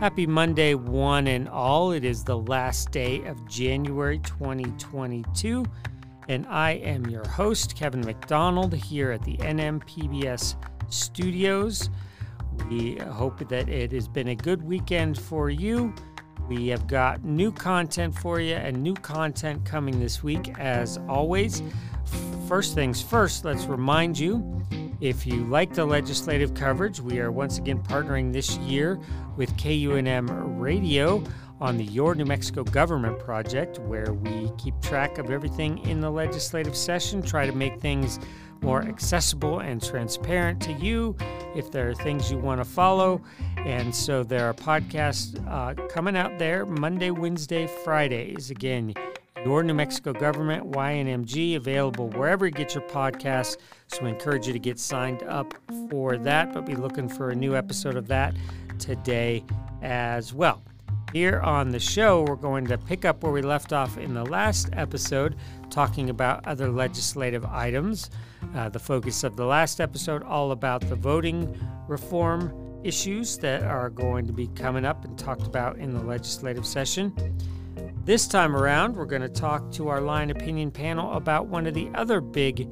Happy Monday, one and all. It is the last day of January 2022, and I am your host, Kevin McDonald, here at the NMPBS studios. We hope that it has been a good weekend for you. We have got new content for you and new content coming this week, as always. First things first, let's remind you if you like the legislative coverage, we are once again partnering this year with KUNM Radio on the Your New Mexico Government Project, where we keep track of everything in the legislative session, try to make things more accessible and transparent to you if there are things you want to follow. And so there are podcasts uh, coming out there Monday, Wednesday, Fridays. Again, your New Mexico Government, YNMG, available wherever you get your podcasts. So we encourage you to get signed up for that, but be looking for a new episode of that today as well. Here on the show, we're going to pick up where we left off in the last episode, talking about other legislative items. Uh, the focus of the last episode, all about the voting reform issues that are going to be coming up and talked about in the legislative session. This time around, we're going to talk to our line opinion panel about one of the other big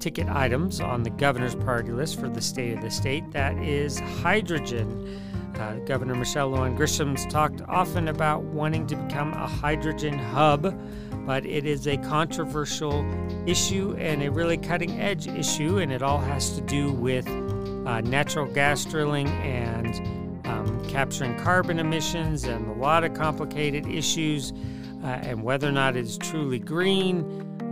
ticket items on the governor's priority list for the state of the state that is hydrogen. Uh, Governor Michelle Lujan Grisham's talked often about wanting to become a hydrogen hub, but it is a controversial issue and a really cutting edge issue, and it all has to do with uh, natural gas drilling and capturing carbon emissions and a lot of complicated issues, uh, and whether or not it's truly green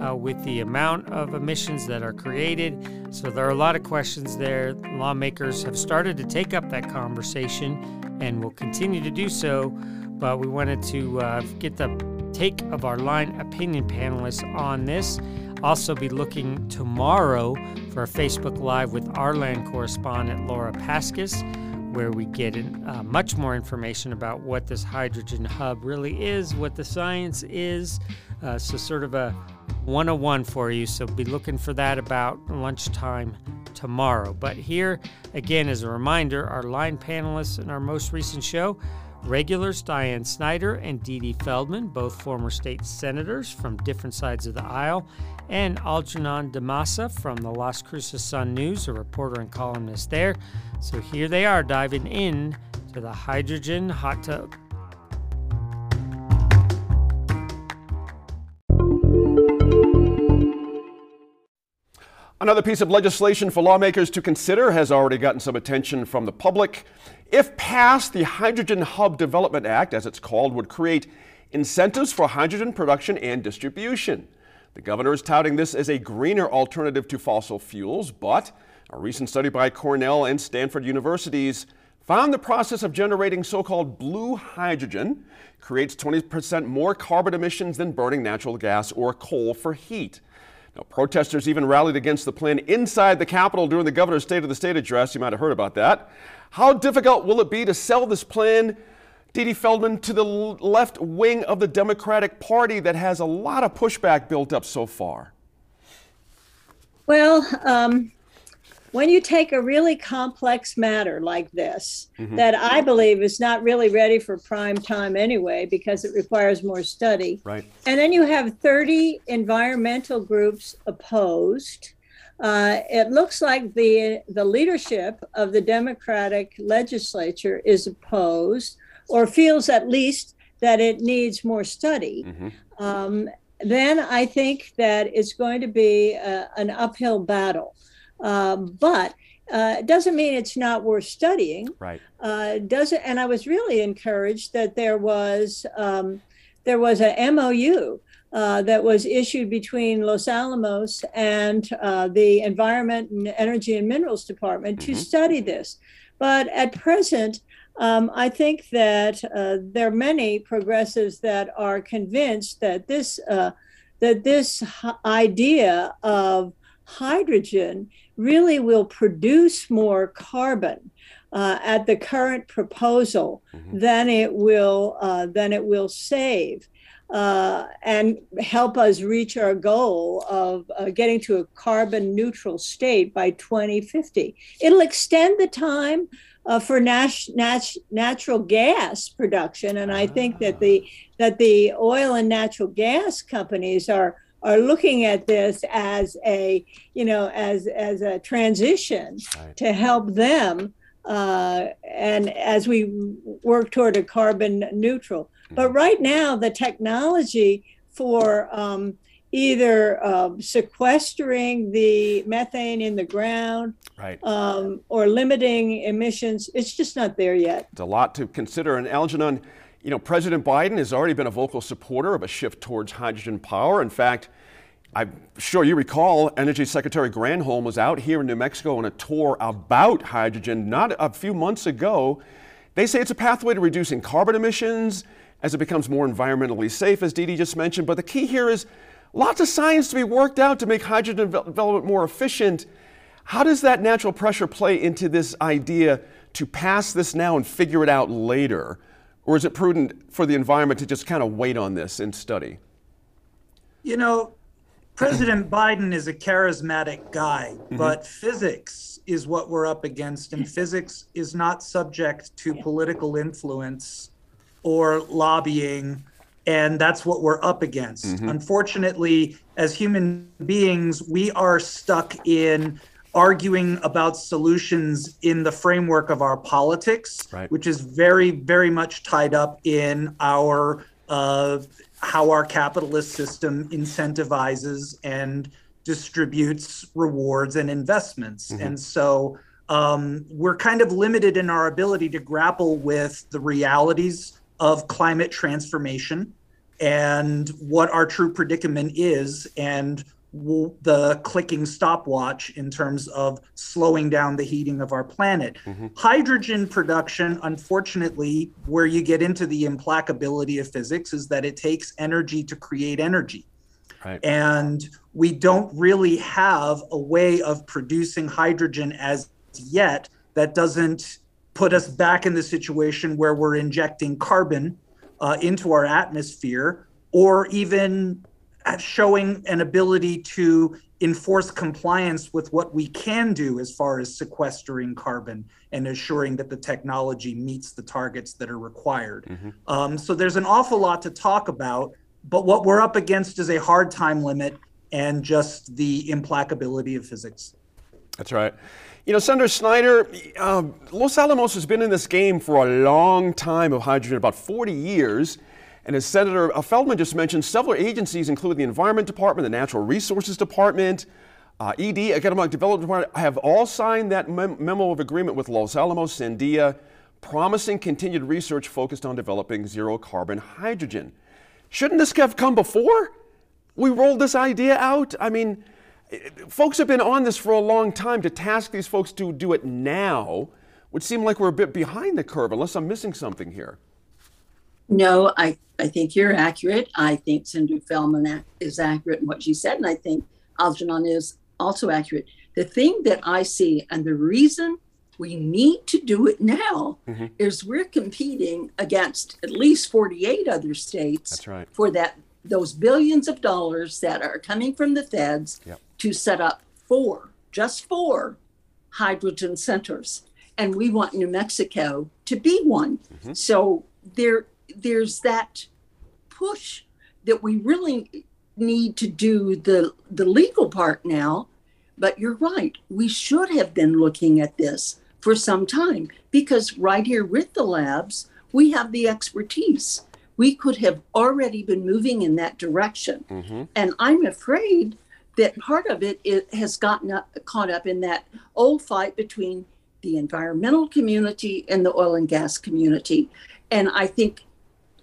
uh, with the amount of emissions that are created. So there are a lot of questions there. Lawmakers have started to take up that conversation and will continue to do so, but we wanted to uh, get the take of our line opinion panelists on this. Also, be looking tomorrow for a Facebook Live with our land correspondent Laura Paskus where we get in, uh, much more information about what this hydrogen hub really is, what the science is. Uh, so, sort of a 101 for you. So, be looking for that about lunchtime tomorrow. But here, again, as a reminder, our line panelists in our most recent show regulars Diane Snyder and Dede Feldman, both former state senators from different sides of the aisle, and Algernon D'Ammassa from the Las Cruces Sun News, a reporter and columnist there. So here they are diving in to the hydrogen hot tub. Another piece of legislation for lawmakers to consider has already gotten some attention from the public. If passed, the Hydrogen Hub Development Act, as it's called, would create incentives for hydrogen production and distribution. The governor is touting this as a greener alternative to fossil fuels, but a recent study by Cornell and Stanford universities found the process of generating so-called blue hydrogen creates 20% more carbon emissions than burning natural gas or coal for heat. Now, protesters even rallied against the plan inside the Capitol during the governor's State of the State address. You might have heard about that. How difficult will it be to sell this plan Dee Feldman to the left wing of the Democratic Party that has a lot of pushback built up so far? Well, um, when you take a really complex matter like this, mm-hmm. that I believe is not really ready for prime time anyway, because it requires more study. Right. And then you have 30 environmental groups opposed. Uh, it looks like the the leadership of the Democratic legislature is opposed or feels at least that it needs more study, mm-hmm. um, then I think that it's going to be a, an uphill battle. Um, but uh, it doesn't mean it's not worth studying. Right. Uh, doesn't, and I was really encouraged that there was um, there was a MOU uh, that was issued between Los Alamos and uh, the Environment and Energy and Minerals Department mm-hmm. to study this. But at present, um, I think that uh, there are many progressives that are convinced that this uh, that this idea of hydrogen really will produce more carbon uh, at the current proposal mm-hmm. than it will uh, than it will save. uh, and help us reach our goal of uh, getting to a carbon neutral state by 2050. It'll extend the time uh, for nat- nat- natural gas production, and I think that the that the oil and natural gas companies are are looking at this as a you know as as a transition right. to help them uh, and as we work toward a carbon neutral. Mm-hmm. But right now, the technology for um, either uh, sequestering the methane in the ground right. um, or limiting emissions, it's just not there yet. It's a lot to consider. And Algernon, you know, President Biden has already been a vocal supporter of a shift towards hydrogen power. In fact, I'm sure you recall Energy Secretary Granholm was out here in New Mexico on a tour about hydrogen not a few months ago. They say it's a pathway to reducing carbon emissions as it becomes more environmentally safe, as Dee just mentioned. But the key here is lots of science to be worked out to make hydrogen development more efficient. How does that natural pressure play into this idea to pass this now and figure it out later? Or is it prudent for the environment to just kind of wait on this and study? You know, President Biden is a charismatic guy, mm-hmm. but physics is what we're up against, and physics is not subject to political influence or lobbying, and that's what we're up against. Mm-hmm. Unfortunately, as human beings, we are stuck in arguing about solutions in the framework of our politics, right. which is very, very much tied up in our uh, how our capitalist system incentivizes and distributes rewards and investments. Mm-hmm. And so um, we're kind of limited in our ability to grapple with the realities of climate transformation and what our true predicament is and the clicking stopwatch in terms of slowing down the heating of our planet. Mm-hmm. Hydrogen production, unfortunately, where you get into the implacability of physics, is that it takes energy to create energy. Right. And we don't really have a way of producing hydrogen as yet that doesn't put us back in the situation where we're injecting carbon uh, into our atmosphere or even showing an ability to enforce compliance with what we can do as far as sequestering carbon and assuring that the technology meets the targets that are required. Mm-hmm. Um, so there's an awful lot to talk about, but what we're up against is a hard time limit and just the implacability of physics. That's right. You know, Senator Snyder, uh, Los Alamos has been in this game for a long time of hydrogen, about 40 years. And as Senator Feldman just mentioned, several agencies, including the Environment Department, the Natural Resources Department, uh, ED, Economic Development Department, have all signed that mem- memo of agreement with Los Alamos Sandia, promising continued research focused on developing zero carbon hydrogen. Shouldn't this have come before we rolled this idea out? I mean, folks have been on this for a long time. To task these folks to do it now would seem like we're a bit behind the curve, unless I'm missing something here. No, I, I think you're accurate. I think Senator Feldman is accurate in what she said, and I think Algernon is also accurate. The thing that I see, and the reason we need to do it now, mm-hmm. is we're competing against at least 48 other states right. for that those billions of dollars that are coming from the feds yep. to set up four, just four hydrogen centers. And we want New Mexico to be one. Mm-hmm. So there there's that push that we really need to do the the legal part now. But you're right we should have been looking at this for some time because right here with the labs we have the expertise. We could have already been moving in that direction. Mm-hmm. and i'm afraid that part of it, it has gotten up, caught up in that old fight between the environmental community and the oil and gas community. And i think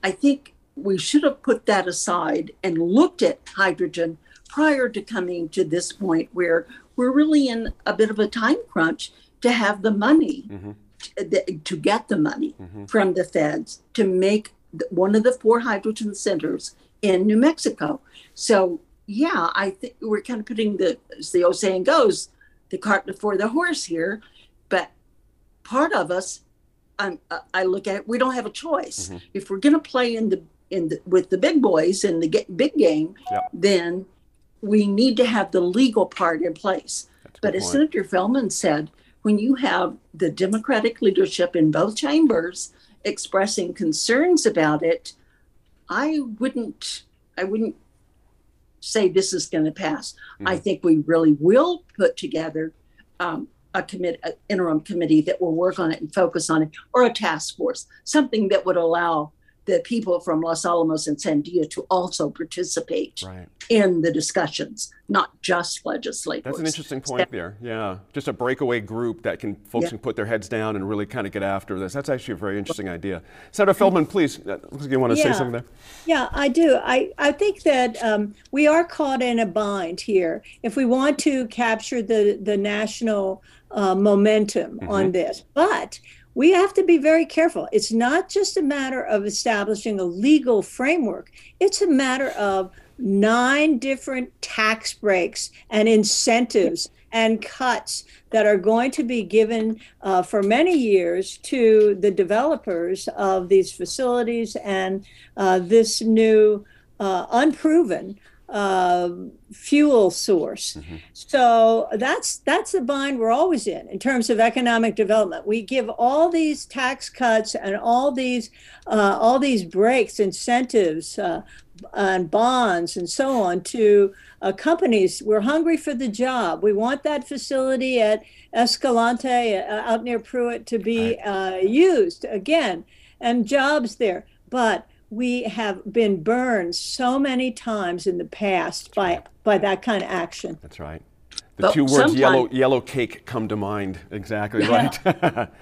I think we should have put that aside and looked at hydrogen prior to coming to this point where we're really in a bit of a time crunch to have the money mm-hmm. to, to, get the money mm-hmm. from the feds to make one of the four hydrogen centers in New Mexico. So yeah, I think we're kind of putting the as the old saying goes, the cart before the horse here. But part of us I'm, I look at it, we don't have a choice. Mm-hmm. If we're going to play in the in the, with the big boys in the big game, yep. then we need to have the legal part in place. But as point. Senator Feldman said, when you have the Democratic leadership in both chambers expressing concerns about it, I wouldn't I wouldn't say this is going to pass. Mm-hmm. I think we really will put together um, a commit an interim committee that will work on it and focus on it, or a task force, something that would allow the people from Los Alamos and Sandia to also participate right. in the discussions, not just legislators. That's an interesting point there. Yeah, just a breakaway group that can folks yeah. can put their heads down and really kind of get after this. That's actually a very interesting idea. Senator Feldman, please, uh, you want to yeah. say something there? Yeah, I do. I, I think that um, we are caught in a bind here. If we want to capture the, the national uh, momentum mm-hmm. on this, but we have to be very careful. It's not just a matter of establishing a legal framework, it's a matter of nine different tax breaks and incentives and cuts that are going to be given uh, for many years to the developers of these facilities and uh, this new uh, unproven uh, fuel source. Mm-hmm. So that's that's the bind we're always in in terms of economic development. We give all these tax cuts and all these uh, all these breaks, incentives, uh, and bonds and so on to uh, companies. We're hungry for the job. We want that facility at Escalante uh, out near Prewitt to be uh, used again and jobs there, but we have been burned so many times in the past by by that kind of action. That's right. The but two words yellow yellow cake come to mind. Exactly yeah. right.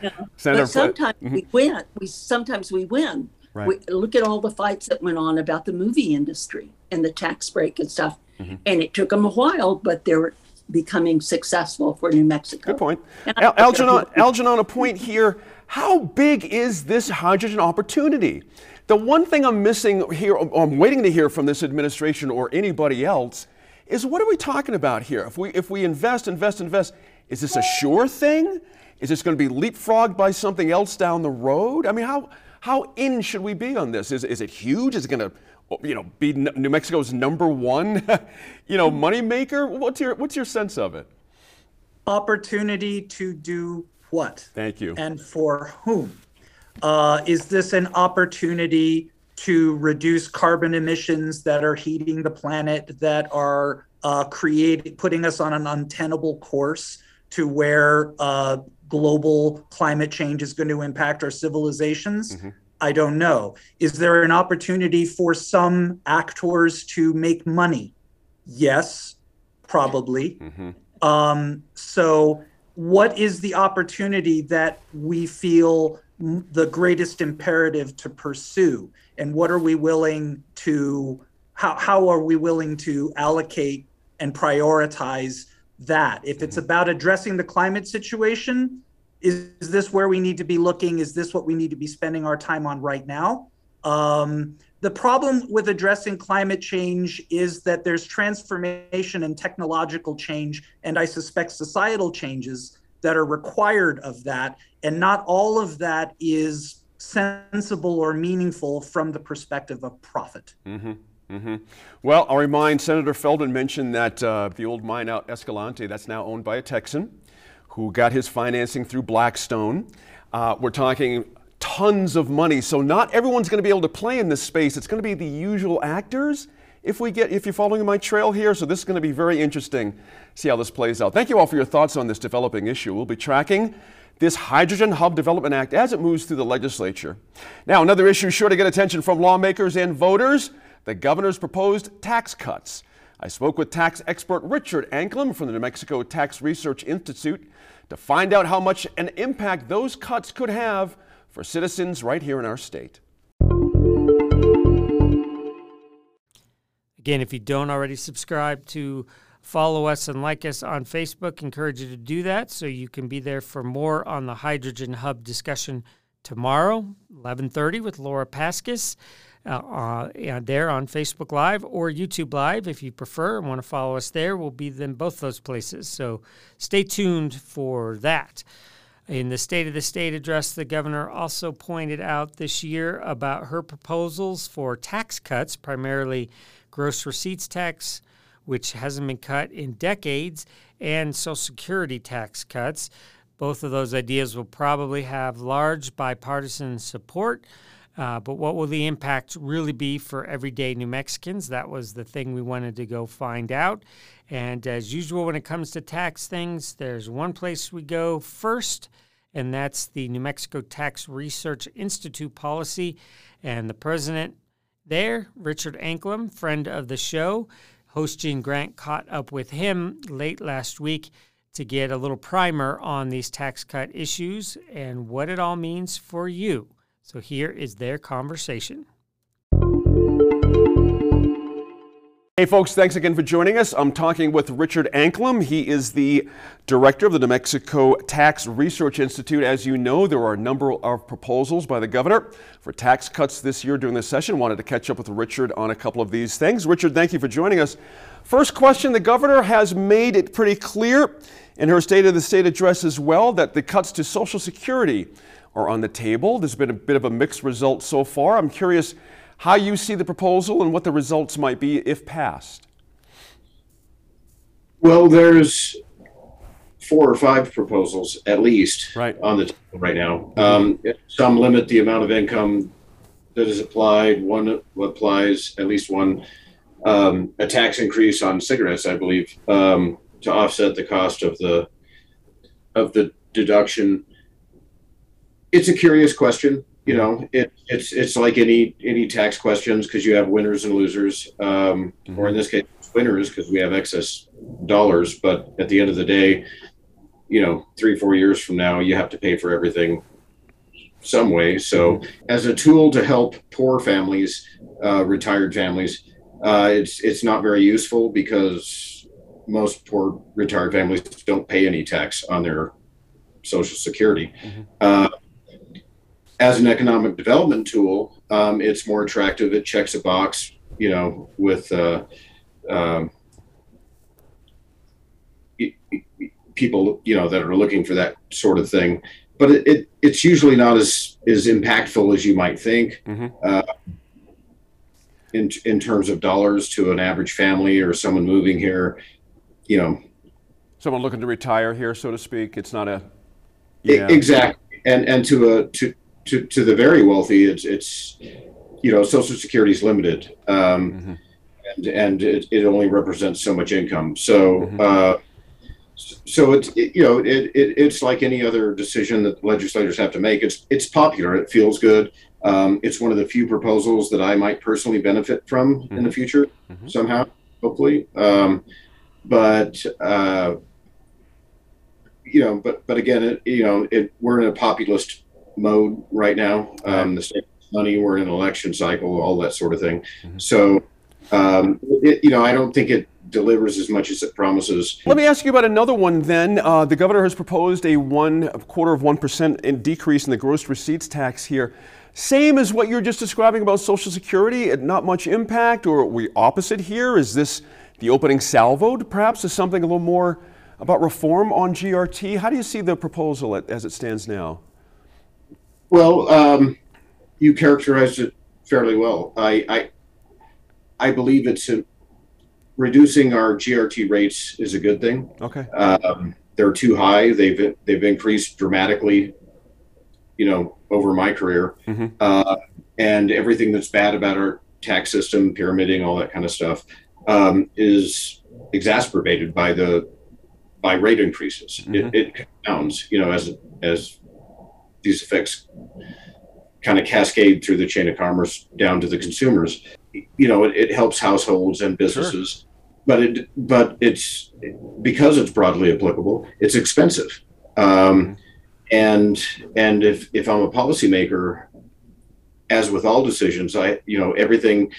yeah. Senator, but sometimes mm-hmm. we win. We sometimes we win. Right. We, look at all the fights that went on about the movie industry and the tax break and stuff. Mm-hmm. And it took them a while, but they're becoming successful for New Mexico. Good point. Al- Algernon, Algernon, a point here. How big is this hydrogen opportunity? The one thing I'm missing here, I'm waiting to hear from this administration or anybody else, is what are we talking about here? If we, if we invest, invest, invest, is this a sure thing? Is this going to be leapfrogged by something else down the road? I mean, how, how in should we be on this? Is, is it huge? Is it going to you know, be New Mexico's number one, you know, moneymaker? What's your, what's your sense of it? Opportunity to do what? Thank you. And for whom? Uh, is this an opportunity to reduce carbon emissions that are heating the planet, that are uh, creating, putting us on an untenable course to where uh, global climate change is going to impact our civilizations? Mm-hmm. I don't know. Is there an opportunity for some actors to make money? Yes, probably. Mm-hmm. Um, so, what is the opportunity that we feel the greatest imperative to pursue? And what are we willing to how, how are we willing to allocate and prioritize that? If it's mm-hmm. about addressing the climate situation is, is this where we need to be looking? Is this what we need to be spending our time on right now? Um, the problem with addressing climate change is that there's transformation and technological change and i suspect societal changes that are required of that. And not all of that is sensible or meaningful from the perspective of profit. Mm-hmm. Mm-hmm. Well, I'll remind Senator Feldman mentioned that uh, the old mine out Escalante, that's now owned by a Texan who got his financing through Blackstone. Uh, we're talking tons of money, so not everyone's going to be able to play in this space. It's going to be the usual actors if we get if you're following my trail here. So this is going to be very interesting. See how this plays out. Thank you all for your thoughts on this developing issue. We'll be tracking this Hydrogen Hub Development Act as it moves through the legislature. Now, another issue sure to get attention from lawmakers and voters: the governor's proposed tax cuts. I spoke with tax expert Richard Anklam from the New Mexico Tax Research Institute to find out how much an impact those cuts could have for citizens right here in our state. Again, if you don't already subscribe to follow us and like us on Facebook, encourage you to do that so you can be there for more on the Hydrogen Hub discussion tomorrow, 11:30 with Laura Paskus. Uh, uh, there on Facebook Live or YouTube Live if you prefer and want to follow us there. We'll be in both those places. So stay tuned for that. In the State of the State address, the governor also pointed out this year about her proposals for tax cuts, primarily gross receipts tax, which hasn't been cut in decades, and Social Security tax cuts. Both of those ideas will probably have large bipartisan support. Uh, but what will the impact really be for everyday New Mexicans? That was the thing we wanted to go find out. And as usual, when it comes to tax things, there's one place we go first, and that's the New Mexico Tax Research Institute policy. And the president there, Richard Anklam, friend of the show, host Gene Grant caught up with him late last week to get a little primer on these tax cut issues and what it all means for you. So here is their conversation. Hey, folks, thanks again for joining us. I'm talking with Richard Anklam. He is the director of the New Mexico Tax Research Institute. As you know, there are a number of proposals by the governor for tax cuts this year during the session. Wanted to catch up with Richard on a couple of these things. Richard, thank you for joining us. First question The governor has made it pretty clear in her State of the State address as well that the cuts to Social Security are on the table. There's been a bit of a mixed result so far. I'm curious how you see the proposal and what the results might be if passed. Well, there's four or five proposals at least right. on the table right now. Um, some limit the amount of income that is applied. One applies at least one um, a tax increase on cigarettes, I believe, um, to offset the cost of the of the deduction it's a curious question. You know, it, it's it's like any any tax questions because you have winners and losers, um, mm-hmm. or in this case, winners because we have excess dollars. But at the end of the day, you know, three four years from now, you have to pay for everything some way. So, as a tool to help poor families, uh, retired families, uh, it's it's not very useful because most poor retired families don't pay any tax on their Social Security. Mm-hmm. Uh, as an economic development tool, um, it's more attractive. It checks a box, you know, with uh, um, people, you know, that are looking for that sort of thing. But it, it it's usually not as as impactful as you might think. Mm-hmm. Uh, in in terms of dollars to an average family or someone moving here, you know, someone looking to retire here, so to speak. It's not a yeah. exactly, and and to a to to, to the very wealthy, it's it's you know Social Security is limited, um, mm-hmm. and and it, it only represents so much income. So. Mm-hmm. Uh, so it's it, you know it, it it's like any other decision that legislators have to make. It's it's popular. It feels good. Um, it's one of the few proposals that I might personally benefit from mm-hmm. in the mm-hmm. future mm-hmm. somehow, hopefully. Um, but uh, you know, but but again, it, you know, it, we're in a populist mode right now. Um, the state money, we're in an election cycle, all that sort of thing. Mm-hmm. So, um, it, you know, I don't think it delivers as much as it promises. Let me ask you about another one then. Uh, the governor has proposed a one a quarter of 1% in decrease in the gross receipts tax here. Same as what you're just describing about Social Security, not much impact, or are we opposite here? Is this the opening salvo, perhaps, is something a little more about reform on GRT? How do you see the proposal as it stands now? Well, um, you characterized it fairly well. I I, I believe it's a, reducing our GRT rates is a good thing. Okay. Um, they're too high. They've they've increased dramatically. You know, over my career, mm-hmm. uh, and everything that's bad about our tax system, pyramiding, all that kind of stuff, um, is exacerbated by the by rate increases. Mm-hmm. It, it compounds, you know, as as these effects kind of cascade through the chain of commerce down to the consumers. You know, it, it helps households and businesses, sure. but it but it's because it's broadly applicable. It's expensive, um, and and if if I'm a policymaker, as with all decisions, I you know everything.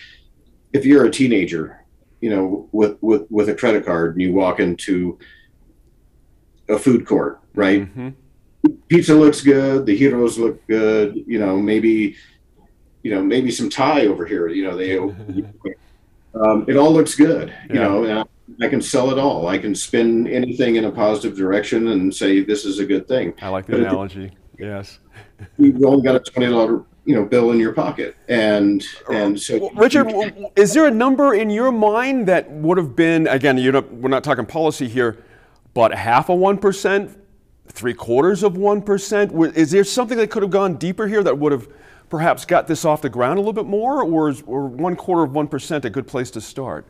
If you're a teenager, you know, with with with a credit card, and you walk into a food court, right? Mm-hmm pizza looks good. The heroes look good. You know, maybe, you know, maybe some Thai over here. You know, they, um, it all looks good. You yeah. know, I can sell it all. I can spin anything in a positive direction and say this is a good thing. I like the But analogy. Yes. You've only got a twenty dollar you know bill in your pocket, and and so Richard, is there a number in your mind that would have been, again, you're not, we're not talking policy here, but half a 1%, three quarters of 1%? Is there something that could have gone deeper here that would have perhaps got this off the ground a little bit more? Or is or one quarter of 1% a good place to start?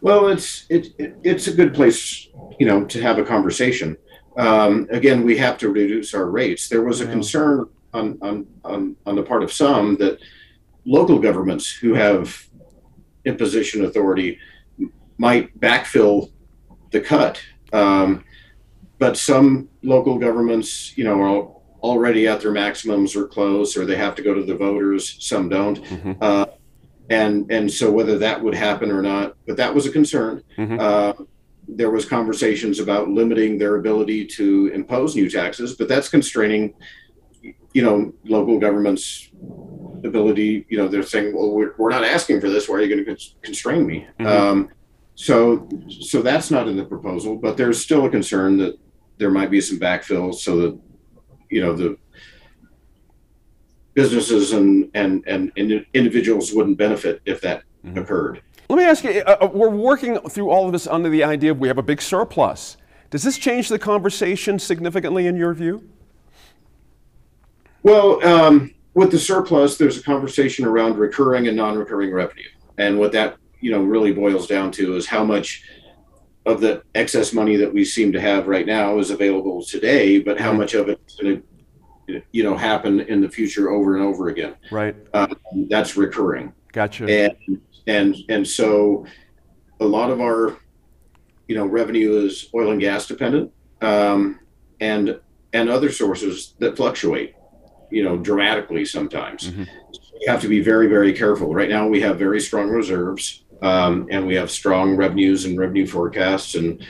Well, it's it, it it's a good place, you know, to have a conversation. Um, again, we have to reduce our rates. There was a concern on on on on the part of some that local governments who have imposition authority might backfill the cut. Um, but some local governments, you know, are already at their maximums or close, or they have to go to the voters. Some don't. Uh, and and so whether that would happen or not, but that was a concern. Mhm. Uh, there was conversations about limiting their ability to impose new taxes, but that's constraining, you know, local governments' ability. You know, they're saying, "Well, we're, we're not asking for this. Why are you going to constrain me?" Mhm. Um, so so that's not in the proposal, but there's still a concern that there might be some backfill so that you know the businesses and and and, individuals wouldn't benefit if that occurred. Let me ask you, uh, uh, we're working through all of this under the idea of we have a big surplus. Does this change the conversation significantly in your view? Well, um, with the surplus, there's a conversation around recurring and non-recurring revenue, and what that you know really boils down to is how much of the excess money that we seem to have right now is available today, but how much of it is going to you know happen in the future over and over again. Right. Um, that's recurring. Gotcha. and and and so a lot of our you know revenue is oil and gas dependent um, and and other sources that fluctuate you know dramatically sometimes Mhm. you have to be very very careful right now we have very strong reserves um, and we have strong revenues and revenue forecasts and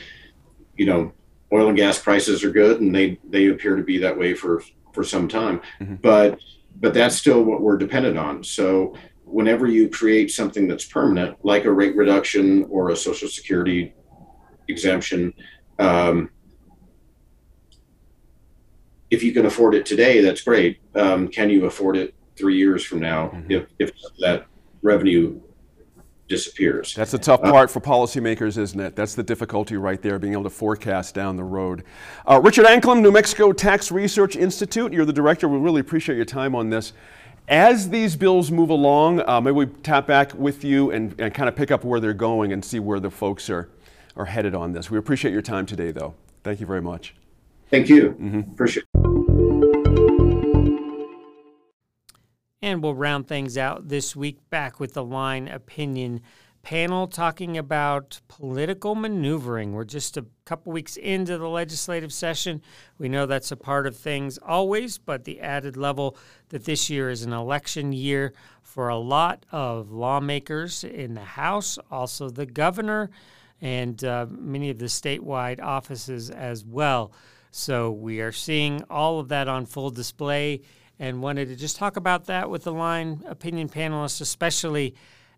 you know oil and gas prices are good and they they appear to be that way for for some time Mhm. but but that's still what we're dependent on so whenever you create something that's permanent, like a rate reduction or a social security exemption, um, if you can afford it today, that's great. Um, can you afford it three years from now Mhm. if, if that revenue disappears? That's the tough part for policymakers, isn't it? That's the difficulty right there, being able to forecast down the road. Uh, Richard Anklam, New Mexico Tax Research Institute, you're the director. We really appreciate your time on this. As these bills move along, uh, maybe we tap back with you and, and kind of pick up where they're going and see where the folks are, are headed on this. We appreciate your time today, though. Thank you very much. Thank you. Mm-hmm. Appreciate And we'll round things out this week back with the Line Opinion panel talking about political maneuvering. We're just a couple weeks into the legislative session. We know that's a part of things always, but the added level that this year is an election year for a lot of lawmakers in the House, also the governor, and uh, many of the statewide offices as well. So we are seeing all of that on full display and wanted to just talk about that with the line opinion panelists, especially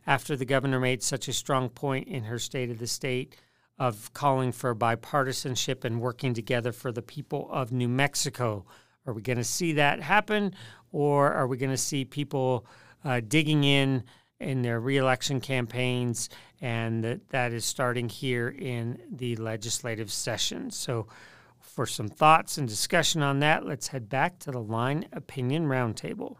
after the governor made such a strong point in her State of the State of calling for bipartisanship and working together for the people of New Mexico. Are we going to see that happen, or are we going to see people uh, digging in in their reelection campaigns, and that, that is starting here in the legislative session? So, for some thoughts and discussion on that, let's head back to the Line Opinion Roundtable.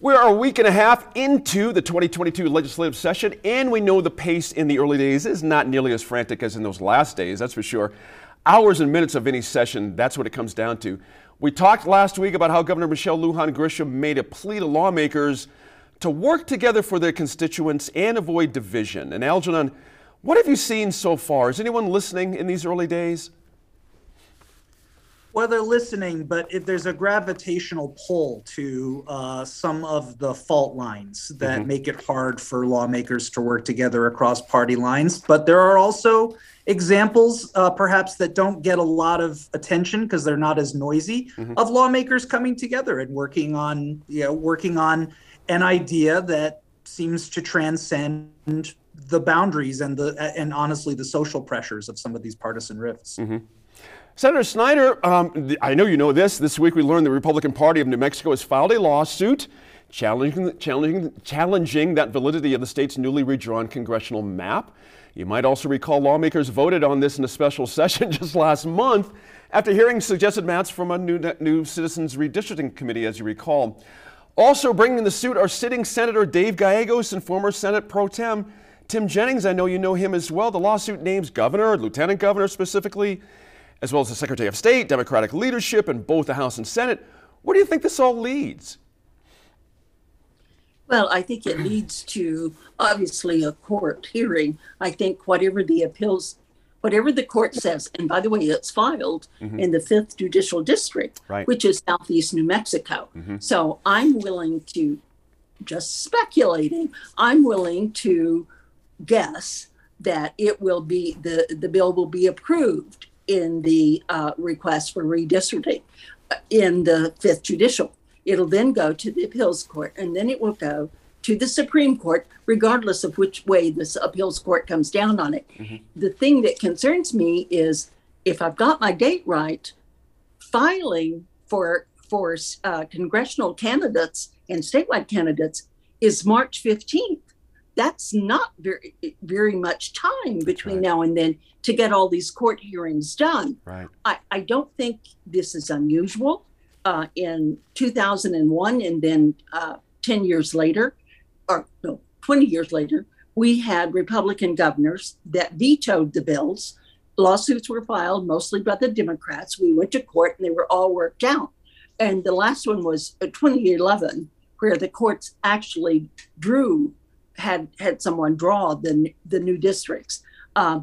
We're a week and a half into the 2022 legislative session, and we know the pace in the early days is not nearly as frantic as in those last days, that's for sure. Hours and minutes of any session, that's what it comes down to. We talked last week about how Governor Michelle Lujan Grisham made a plea to lawmakers to work together for their constituents and avoid division. And Algernon, what have you seen so far? Is anyone listening in these early days? Well, they're listening, but if there's a gravitational pull to uh, some of the fault lines that make it hard for lawmakers to work together across party lines. But there are also examples, uh, perhaps, that don't get a lot of attention because they're not as noisy, of lawmakers coming together and working on, you know, working on an idea that seems to transcend the boundaries and the and honestly the social pressures of some of these partisan rifts. Mm-hmm. Senator Snyder, um, I know you know this. This week we learned the Republican Party of New Mexico has filed a lawsuit challenging, challenging, challenging that validity of the state's newly redrawn congressional map. You might also recall lawmakers voted on this in a special session just last month after hearing suggested maps from a new, new Citizens Redistricting Committee, as you recall. Also bringing the suit are sitting Senator Dave Gallegos and former Senate Pro Tem Tim Jennings. I know you know him as well. The lawsuit names governor, lieutenant governor specifically, as well as the Secretary of State, Democratic leadership in both the House and Senate. Where do you think this all leads? Well, I think it leads to obviously a court hearing. I think whatever the appeals, whatever the court says, and by the way, it's filed mm-hmm. in the fifth judicial district, right. which is southeast New Mexico. Mm-hmm. So I'm willing to, just speculating, I'm willing to guess that it will be the the bill will be approved in the uh, request for redistricting uh, in the fifth judicial. It'll then go to the appeals court, and then it will go to the Supreme Court, regardless of which way this appeals court comes down on it. Mm-hmm. The thing that concerns me is if I've got my date right, filing for for uh, congressional candidates and statewide candidates is March 15th. That's not very very much time between right. now and then to get all these court hearings done. Right. I, I don't think this is unusual uh, in 2001, and then uh, 10 years later, or no, 20 years later, we had Republican governors that vetoed the bills. Lawsuits were filed mostly by the Democrats. We went to court and they were all worked out. And the last one was uh, 2011, where the courts actually drew, had had someone draw the the new districts. Uh,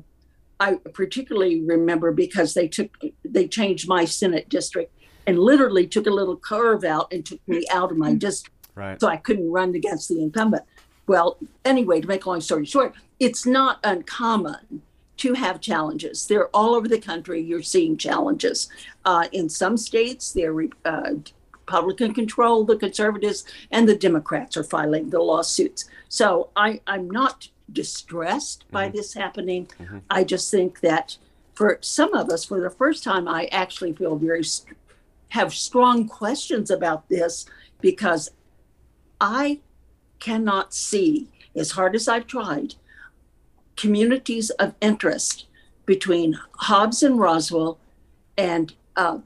I particularly remember because they took they changed my Senate district and literally took a little curve out and took me out of my mm-hmm. district. Right. So I couldn't run against the incumbent. Well, anyway, to make a long story short, it's not uncommon to have challenges. They're all over the country. You're seeing challenges. Uh, in some states, they're uh, Republican control, the conservatives and the Democrats are filing the lawsuits. So I, I'm not distressed by mm-hmm. this happening. Mm-hmm. I just think that for some of us, for the first time, I actually feel very have strong questions about this because I cannot see, as hard as I've tried, communities of interest between Hobbs and Roswell and uh,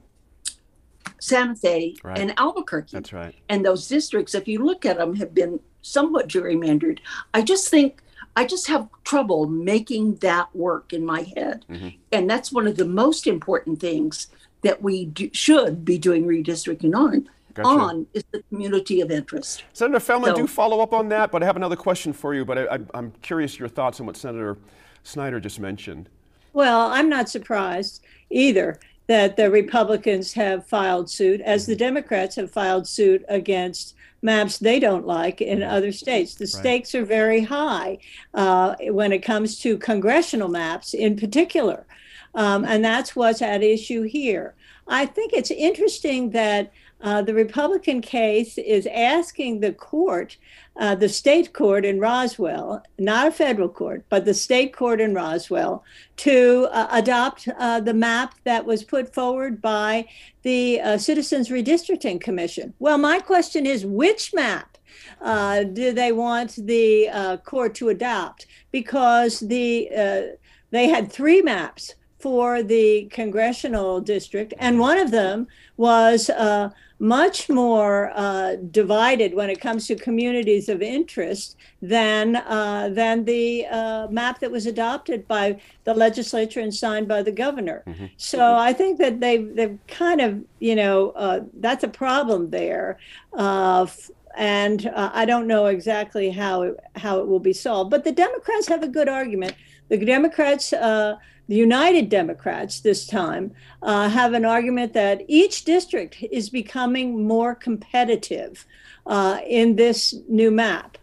Santa Fe right. and Albuquerque. That's right. And those districts, if you look at them, have been somewhat gerrymandered. I just think I just have trouble making that work in my head. Mm-hmm. And that's one of the most important things that we do, should be doing redistricting on. Gotcha. On is the community of interest. Senator Feldman, so, do follow up on that, but I have another question for you. But I, am curious your thoughts on what Senator Snyder just mentioned. Well, I'm not surprised either that the Republicans have filed suit, as the Democrats have filed suit against maps they don't like in other states. The right. stakes are very high uh, when it comes to congressional maps in particular. Um, and that's what's at issue here. I think it's interesting that uh, the Republican case is asking the court, uh, the state court in Roswell, not a federal court, but the state court in Roswell, to uh, adopt uh, the map that was put forward by the uh, Citizens Redistricting Commission. Well, my question is which map? Do they want the court to adopt? Because the they had three maps for the congressional district, and one of them was uh, much more uh, divided when it comes to communities of interest than uh, than the uh, map that was adopted by the legislature and signed by the governor. Mm-hmm. So I think that they've they've kind of you know uh, that's a problem there. Uh, and I don't know exactly how it, how it will be solved, but the Democrats have a good argument. The Democrats the United Democrats this time uh, have an argument that each district is becoming more competitive uh, in this new map.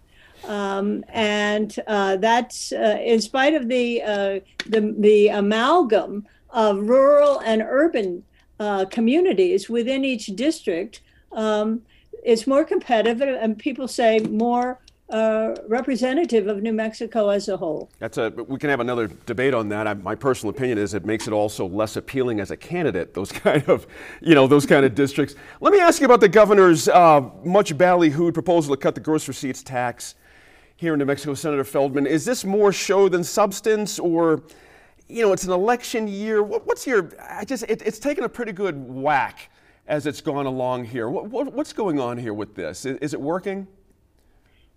Um, and uh, that's uh, in spite of the, uh, the, the amalgam of rural and urban uh, communities within each district. Um, it's more competitive, and people say more uh, representative of New Mexico as a whole. That's a. We can have another debate on that. I, my personal opinion is it makes it also less appealing as a candidate. Those kind of, you know, those kind of districts. Let me ask you about the governor's uh, much ballyhooed proposal to cut the gross receipts tax here in New Mexico, Senator Feldman. Is this more show than substance, or, you know, it's an election year? What, what's your? I just, it, it's taken a pretty good whack as it's gone along here. What, what, what's going on here with this? Is, is it working?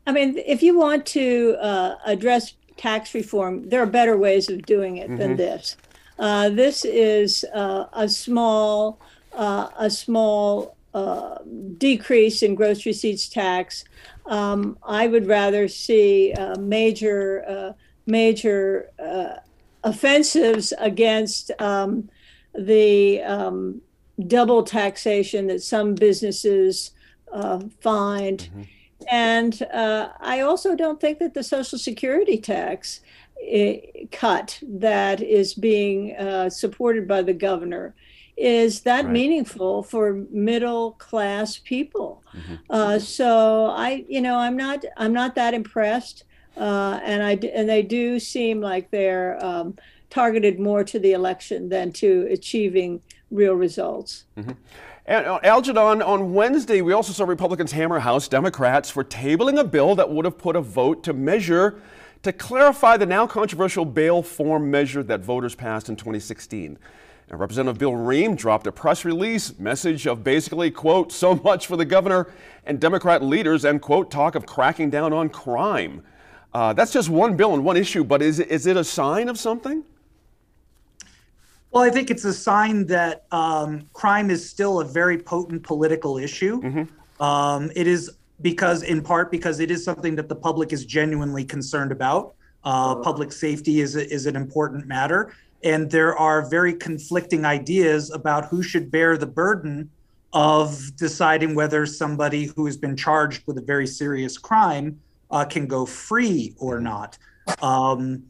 I mean, if you want to uh, address tax reform, there are better ways of doing it than this. Uh, this is uh, a small, uh, a small uh, decrease in gross receipts tax. Um, I would rather see uh, major, uh, major uh, offensives against um, the um, double taxation that some businesses uh, find. And uh, I also don't think that the Social Security tax eh, cut that is being uh, supported by the governor is that Right. meaningful for middle class people. Uh, so I, you know, I'm not, I'm not that impressed, uh, and I and they do seem like they're um, targeted more to the election than to achieving real results. And uh, Algernon, on Wednesday, we also saw Republicans hammer House Democrats for tabling a bill that would have put a vote to measure to clarify the now controversial bail form measure that voters passed in 2016. And Representative Bill Rehm dropped a press release message of basically, quote, so much for the governor and Democrat leaders, and quote, talk of cracking down on crime. Uh, that's just one bill and one issue, but is, is it a sign of something? Well, I think it's a sign that um, crime is still a very potent political issue. Um, it is because, in part, because it is something that the public is genuinely concerned about. Uh, public safety is a, is an important matter, and there are very conflicting ideas about who should bear the burden of deciding whether somebody who has been charged with a very serious crime uh, can go free or not. Um,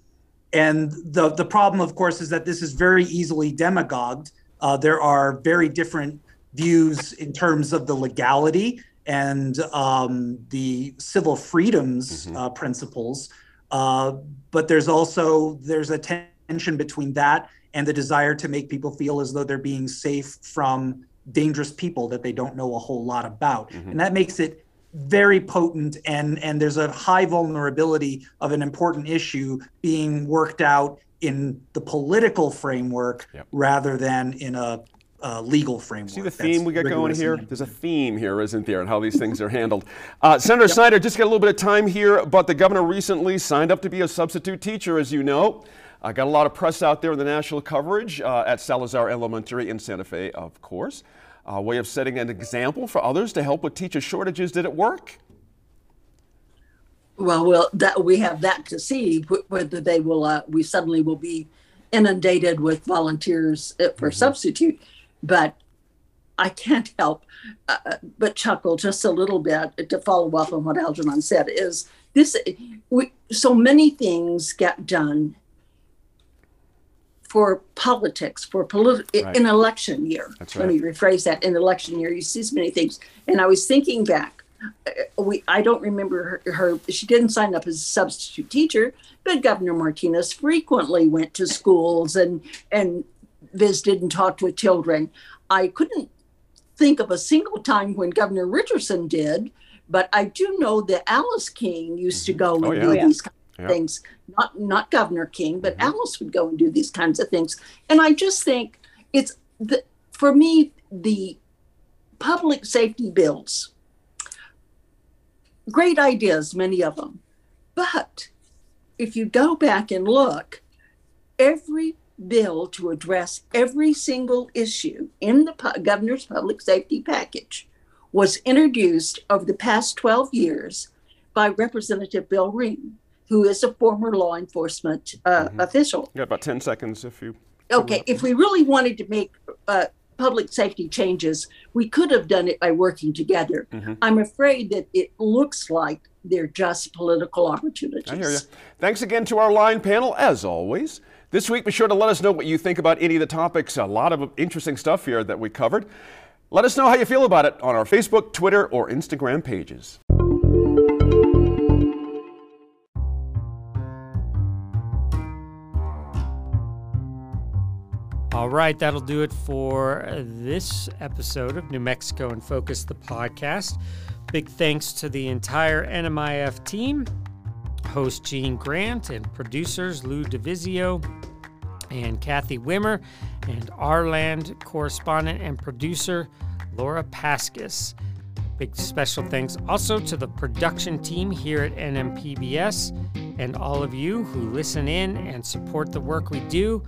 and the the problem, of course, is that this is very easily demagogued. Uh, there are very different views in terms of the legality and um, the civil freedoms uh, principles. Uh, but there's also there's a tension between that and the desire to make people feel as though they're being safe from dangerous people that they don't know a whole lot about, and that makes it very potent and and there's a high vulnerability of an important issue being worked out in the political framework Yep. rather than in a, uh legal framework. See the that's theme we got going here? and- There's a theme here, isn't there, and how these things are handled. Uh, Senator Snyder, just got a little bit of time here, but the governor recently signed up to be a substitute teacher, as you know. I got a lot of press out there in the national coverage uh, at Salazar Elementary in Santa Fe, of course. A way of setting an example for others to help with teacher shortages. Did it work? Well, well, that we have that to see whether they will. Uh, we suddenly will be inundated with volunteers uh, for substitute, but I can't help uh, but chuckle just a little bit to follow up on what Algernon said. Is this we, so many things get done for politics for politi- Right. in election year. That's Let me rephrase that. In election year, you see so many things, and I was thinking back uh, we I don't remember her, her she didn't sign up as a substitute teacher, but Governor Martinez frequently went to schools and and visited and talked with children. I couldn't think of a single time when Governor Richardson did, but I do know that Alice King used to go and Oh, yeah. do Oh, yeah. these kinds Yeah. things. Not not Governor King, but mm-hmm. Alice would go and do these kinds of things. And I just think it's the for me the public safety bills great ideas, many of them. But if you go back and look, every bill to address every single issue in the pu- governor's public safety package was introduced over the past 12 years by Representative Bill Rehm, who is a former law enforcement uh, official. You got about 10 seconds if you. Okay, if we really wanted to make uh, public safety changes, we could have done it by working together. Mm-hmm. I'm afraid that it looks like they're just political opportunities. I hear you. Thanks again to our line panel, as always. This week, be sure to let us know what you think about any of the topics. A lot of interesting stuff here that we covered. Let us know how you feel about it on our Facebook, Twitter, or Instagram pages. All right, that'll do it for this episode of New Mexico in Focus, the podcast. Big thanks to the entire NMIF team, host Gene Grant, and producers Lou DeVizio and Kathy Wimmer, and our land correspondent and producer Laura Paskus. Big special thanks also to the production team here at NMPBS and all of you who listen in and support the work we do.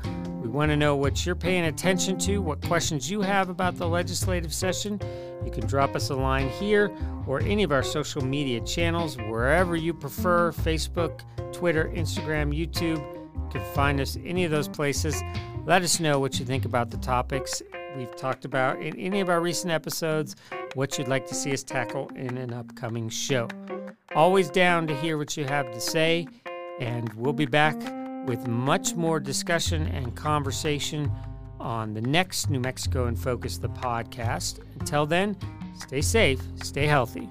We want to know what you're paying attention to, what questions you have about the legislative session. You can drop us a line here or any of our social media channels, wherever you prefer Facebook, Twitter, Instagram, YouTube. You can find us any of those places. Let us know what you think about the topics we've talked about in any of our recent episodes, what you'd like to see us tackle in an upcoming show. Always down to hear what you have to say, and we'll be back with much more discussion and conversation on the next New Mexico in Focus, the podcast. Until then, stay safe, stay healthy.